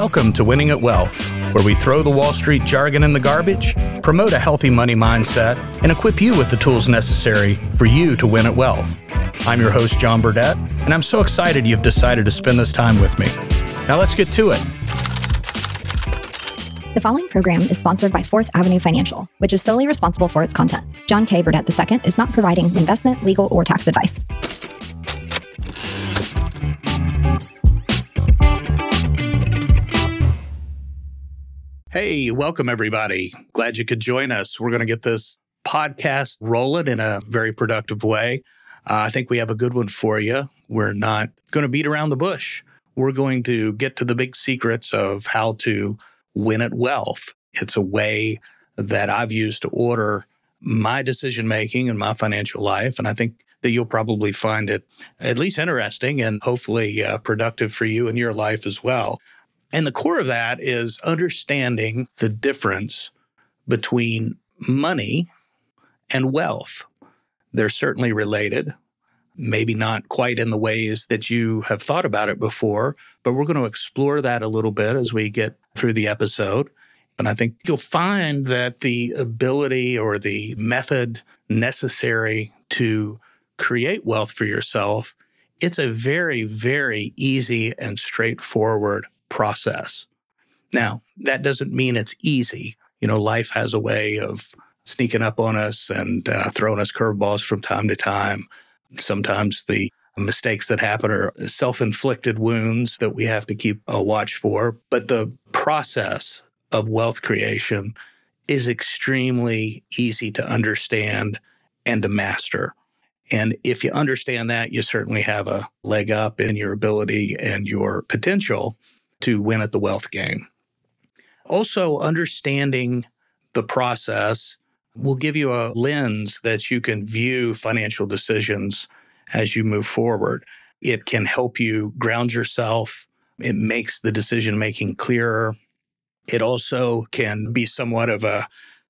Welcome to Winning at Wealth, where we throw the Wall Street jargon in the garbage, promote a healthy money mindset, and equip you with the tools necessary for you to win at wealth. I'm your host, John Burdett, and I'm so excited you've decided to spend this time with me. Now let's get to it. The following program is sponsored by Fourth Avenue Financial, which is solely responsible for its content. John K. Burdett II is not providing investment, legal, or tax advice. Hey, welcome everybody. Glad you could join us. We're going to get this podcast rolling in a very productive way. Uh, I think we have a good one for you. We're not going to beat around the bush. We're going to get to the big secrets of how to win at wealth. It's a way that I've used to order my decision making and my financial life. And I think that you'll probably find it at least interesting and hopefully uh, productive for you in your life as well. And the core of that is understanding the difference between money and wealth. They're certainly related, maybe not quite in the ways that you have thought about it before, but we're going to explore that a little bit as we get through the episode. And I think you'll find that the ability or the method necessary to create wealth for yourself, it's a very, very easy and straightforward process. Now, that doesn't mean it's easy. You know, life has a way of sneaking up on us and uh, throwing us curveballs from time to time. Sometimes the mistakes that happen are self inflicted wounds that we have to keep a watch for. But the process of wealth creation is extremely easy to understand and to master. And if you understand that, you certainly have a leg up in your ability and your potential to win at the wealth game. Also, understanding the process will give you a lens that you can view financial decisions as you move forward. It can help you ground yourself. It makes the decision making clearer. It also can be somewhat of a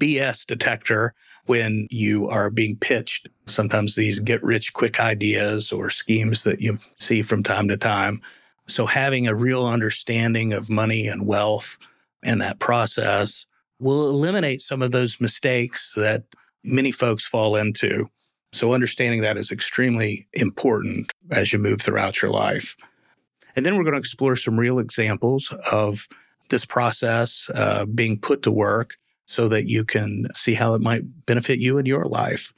BS detector when you are being pitched sometimes these get rich quick ideas or schemes that you see from time to time so, having a real understanding of money and wealth and that process will eliminate some of those mistakes that many folks fall into. So, understanding that is extremely important as you move throughout your life. And then we're going to explore some real examples of this process uh, being put to work so that you can see how it might benefit you in your life.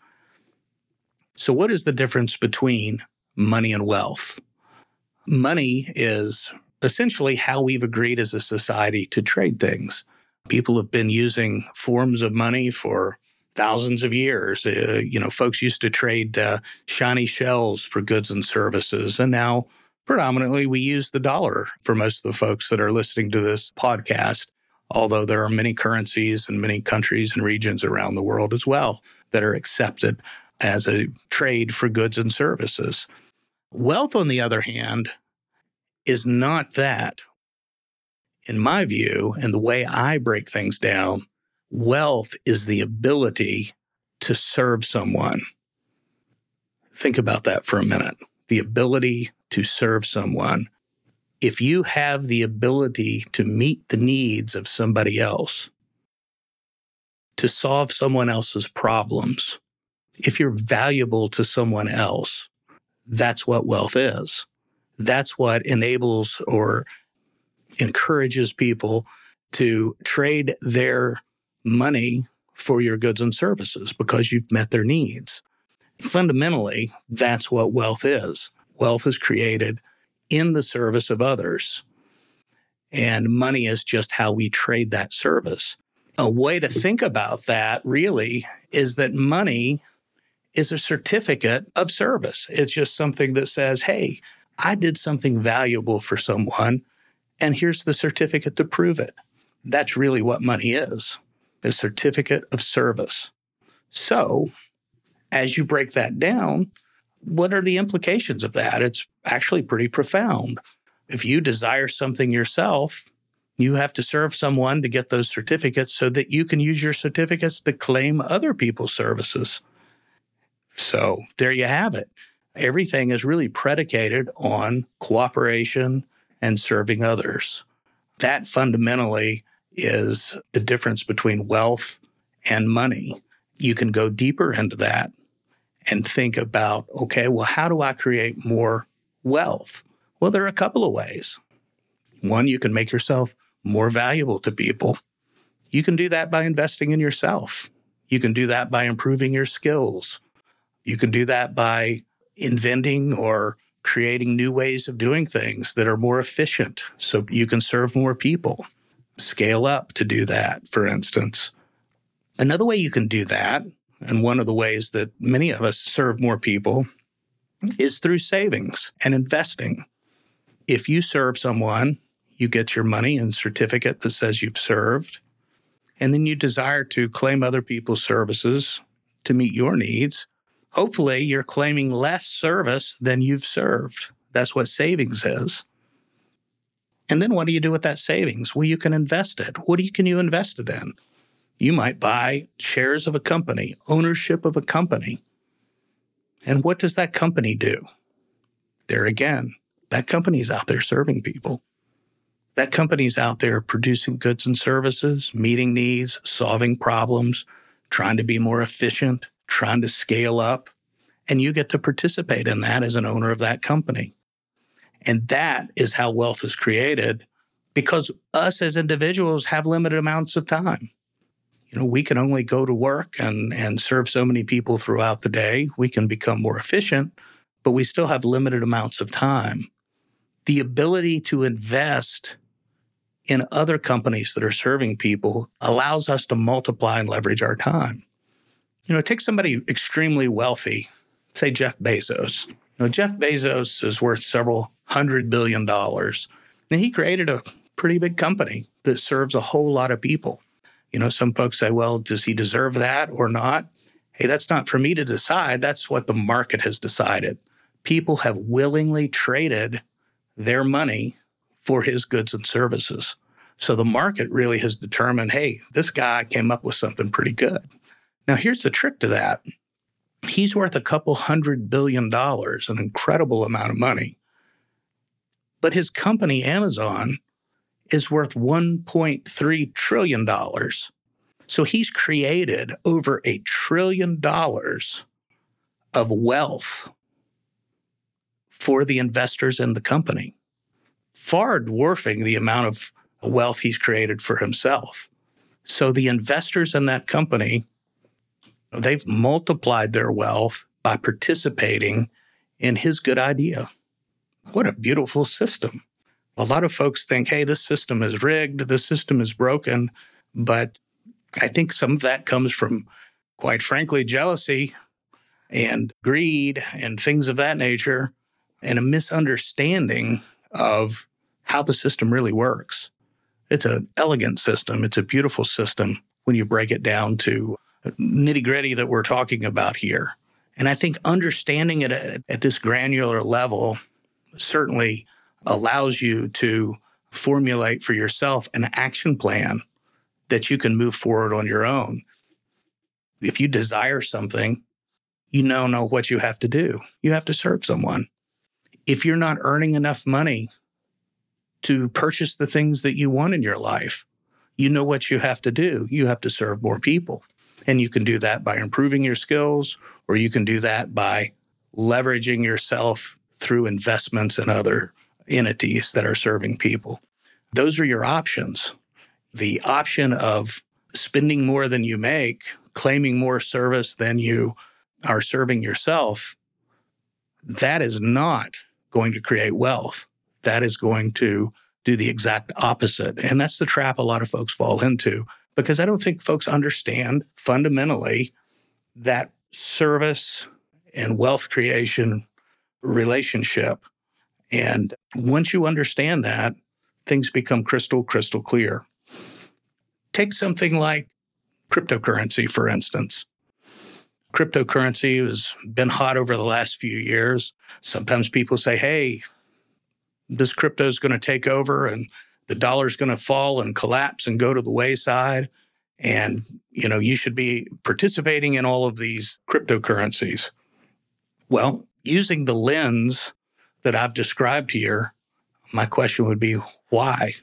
So, what is the difference between money and wealth? Money is essentially how we've agreed as a society to trade things. People have been using forms of money for thousands of years. Uh, you know, folks used to trade uh, shiny shells for goods and services, and now predominantly we use the dollar for most of the folks that are listening to this podcast. Although there are many currencies and many countries and regions around the world as well that are accepted as a trade for goods and services. Wealth, on the other hand, is not that. In my view, and the way I break things down, wealth is the ability to serve someone. Think about that for a minute. The ability to serve someone. If you have the ability to meet the needs of somebody else, to solve someone else's problems, if you're valuable to someone else, that's what wealth is. That's what enables or encourages people to trade their money for your goods and services because you've met their needs. Fundamentally, that's what wealth is. Wealth is created in the service of others. And money is just how we trade that service. A way to think about that really is that money is a certificate of service. It's just something that says, hey, I did something valuable for someone, and here's the certificate to prove it. That's really what money is a certificate of service. So, as you break that down, what are the implications of that? It's actually pretty profound. If you desire something yourself, you have to serve someone to get those certificates so that you can use your certificates to claim other people's services. So there you have it. Everything is really predicated on cooperation and serving others. That fundamentally is the difference between wealth and money. You can go deeper into that and think about okay, well, how do I create more wealth? Well, there are a couple of ways. One, you can make yourself more valuable to people. You can do that by investing in yourself. You can do that by improving your skills. You can do that by inventing or creating new ways of doing things that are more efficient so you can serve more people. Scale up to do that, for instance. Another way you can do that, and one of the ways that many of us serve more people, is through savings and investing. If you serve someone, you get your money and certificate that says you've served, and then you desire to claim other people's services to meet your needs. Hopefully, you're claiming less service than you've served. That's what savings is. And then what do you do with that savings? Well, you can invest it. What do you, can you invest it in? You might buy shares of a company, ownership of a company. And what does that company do? There again, that company's out there serving people. That company's out there producing goods and services, meeting needs, solving problems, trying to be more efficient, trying to scale up. And you get to participate in that as an owner of that company. And that is how wealth is created because us as individuals have limited amounts of time. You know, we can only go to work and, and serve so many people throughout the day. We can become more efficient, but we still have limited amounts of time. The ability to invest in other companies that are serving people allows us to multiply and leverage our time. You know, take somebody extremely wealthy, say Jeff Bezos. You know, Jeff Bezos is worth several hundred billion dollars. And he created a pretty big company that serves a whole lot of people. You know, some folks say, well, does he deserve that or not? Hey, that's not for me to decide. That's what the market has decided. People have willingly traded their money for his goods and services. So the market really has determined hey, this guy came up with something pretty good. Now, here's the trick to that he's worth a couple hundred billion dollars, an incredible amount of money. But his company, Amazon, is worth $1.3 trillion. So he's created over a trillion dollars of wealth for the investors in the company, far dwarfing the amount of wealth he's created for himself. So the investors in that company, they've multiplied their wealth by participating in his good idea. What a beautiful system. A lot of folks think, hey, this system is rigged, this system is broken. But I think some of that comes from, quite frankly, jealousy and greed and things of that nature, and a misunderstanding of how the system really works. It's an elegant system, it's a beautiful system when you break it down to nitty gritty that we're talking about here. And I think understanding it at, at this granular level certainly allows you to formulate for yourself an action plan that you can move forward on your own. If you desire something, you now know what you have to do. You have to serve someone. If you're not earning enough money to purchase the things that you want in your life, you know what you have to do. You have to serve more people. And you can do that by improving your skills, or you can do that by leveraging yourself through investments in other entities that are serving people. Those are your options. The option of spending more than you make, claiming more service than you are serving yourself, that is not going to create wealth. That is going to do the exact opposite. And that's the trap a lot of folks fall into because I don't think folks understand fundamentally that service and wealth creation relationship. And once you understand that, things become crystal, crystal clear. Take something like cryptocurrency, for instance. Cryptocurrency has been hot over the last few years. Sometimes people say, hey, this crypto is going to take over and the dollar's going to fall and collapse and go to the wayside. And, you know, you should be participating in all of these cryptocurrencies. Well, using the lens that I've described here, my question would be why?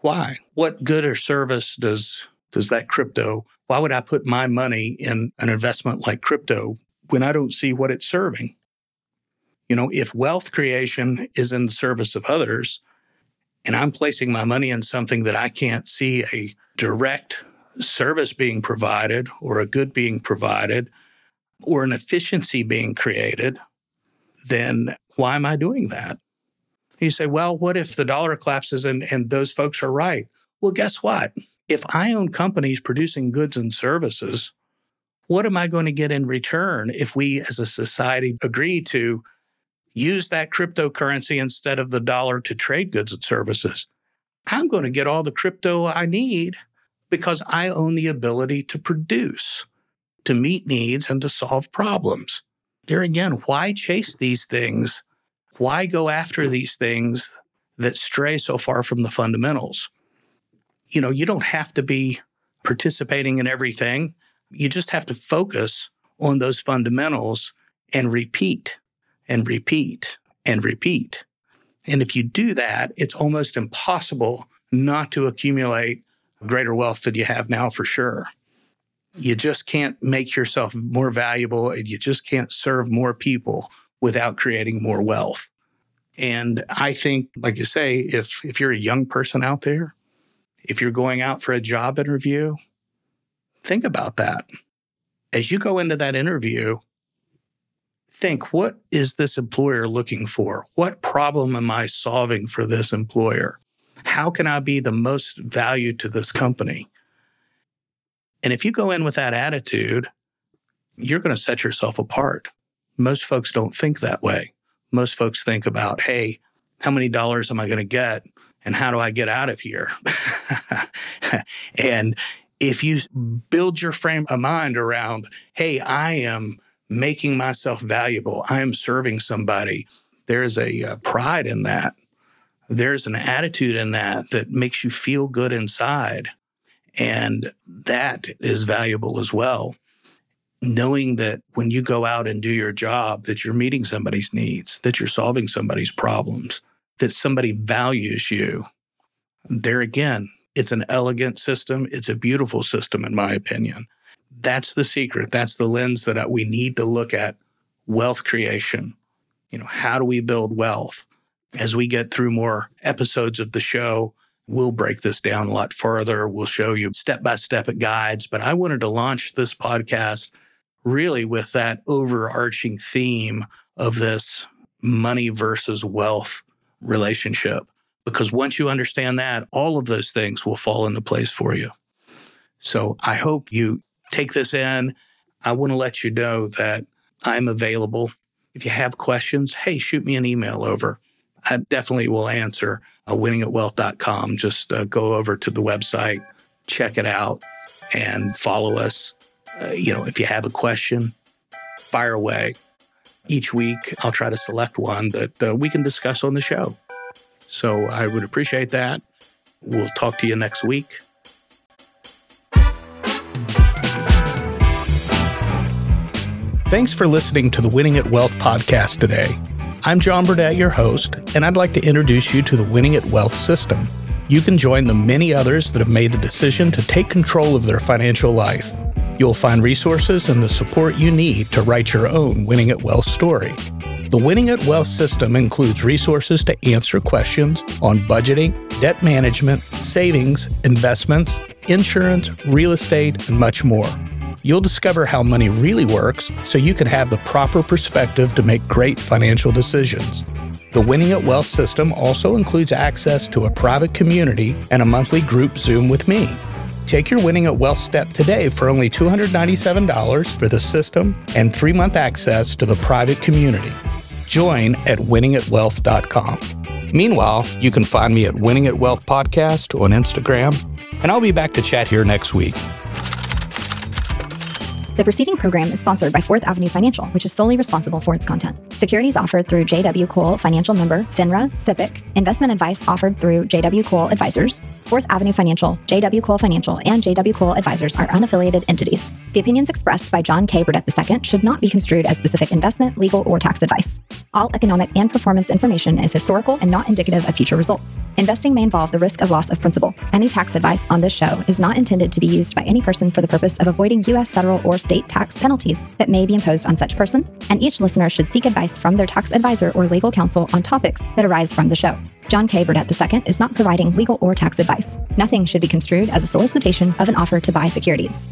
Why? What good or service does does that crypto? Why would I put my money in an investment like crypto when I don't see what it's serving? You know, if wealth creation is in the service of others and I'm placing my money in something that I can't see a direct service being provided or a good being provided or an efficiency being created, then why am I doing that? You say, well, what if the dollar collapses and, and those folks are right? Well, guess what? If I own companies producing goods and services, what am I going to get in return if we as a society agree to use that cryptocurrency instead of the dollar to trade goods and services? I'm going to get all the crypto I need because I own the ability to produce, to meet needs, and to solve problems. There again, why chase these things? Why go after these things that stray so far from the fundamentals? You know, you don't have to be participating in everything. You just have to focus on those fundamentals and repeat and repeat and repeat. And if you do that, it's almost impossible not to accumulate greater wealth than you have now for sure. You just can't make yourself more valuable and you just can't serve more people without creating more wealth. And I think, like you say, if, if you're a young person out there, if you're going out for a job interview, think about that. As you go into that interview, think what is this employer looking for? What problem am I solving for this employer? How can I be the most value to this company? And if you go in with that attitude, you're going to set yourself apart. Most folks don't think that way. Most folks think about, hey, how many dollars am I going to get? And how do I get out of here? and if you build your frame of mind around, hey, I am making myself valuable, I am serving somebody, there's a uh, pride in that. There's an attitude in that that makes you feel good inside. And that is valuable as well. Knowing that when you go out and do your job, that you're meeting somebody's needs, that you're solving somebody's problems, that somebody values you. There again, it's an elegant system. It's a beautiful system, in my opinion. That's the secret. That's the lens that uh, we need to look at wealth creation. You know, how do we build wealth? As we get through more episodes of the show, we'll break this down a lot further. We'll show you step by step guides. But I wanted to launch this podcast really with that overarching theme of this money versus wealth relationship. Because once you understand that, all of those things will fall into place for you. So I hope you take this in. I want to let you know that I'm available. If you have questions, hey, shoot me an email over. I definitely will answer. Uh, winningatwealth.com. Just uh, go over to the website, check it out, and follow us. Uh, you know, if you have a question, fire away. Each week, I'll try to select one that uh, we can discuss on the show. So I would appreciate that. We'll talk to you next week. Thanks for listening to the Winning at Wealth podcast today. I'm John Burdett, your host, and I'd like to introduce you to the Winning at Wealth system. You can join the many others that have made the decision to take control of their financial life. You'll find resources and the support you need to write your own Winning at Wealth story. The Winning at Wealth system includes resources to answer questions on budgeting, debt management, savings, investments, insurance, real estate, and much more. You'll discover how money really works so you can have the proper perspective to make great financial decisions. The Winning at Wealth system also includes access to a private community and a monthly group Zoom with me. Take your Winning at Wealth step today for only $297 for the system and three month access to the private community. Join at winningatwealth.com. Meanwhile, you can find me at Winning at Wealth Podcast on Instagram, and I'll be back to chat here next week. The preceding program is sponsored by Fourth Avenue Financial, which is solely responsible for its content. Securities offered through JW Cole Financial Member, FINRA, SIPC. Investment advice offered through JW Cole Advisors. Fourth Avenue Financial, JW Cole Financial, and JW Cole Advisors are unaffiliated entities. The opinions expressed by John K. Burdett II should not be construed as specific investment, legal, or tax advice. All economic and performance information is historical and not indicative of future results. Investing may involve the risk of loss of principal. Any tax advice on this show is not intended to be used by any person for the purpose of avoiding U.S. federal or state tax penalties that may be imposed on such person, and each listener should seek advice from their tax advisor or legal counsel on topics that arise from the show. John K. Burdett II is not providing legal or tax advice. Nothing should be construed as a solicitation of an offer to buy securities.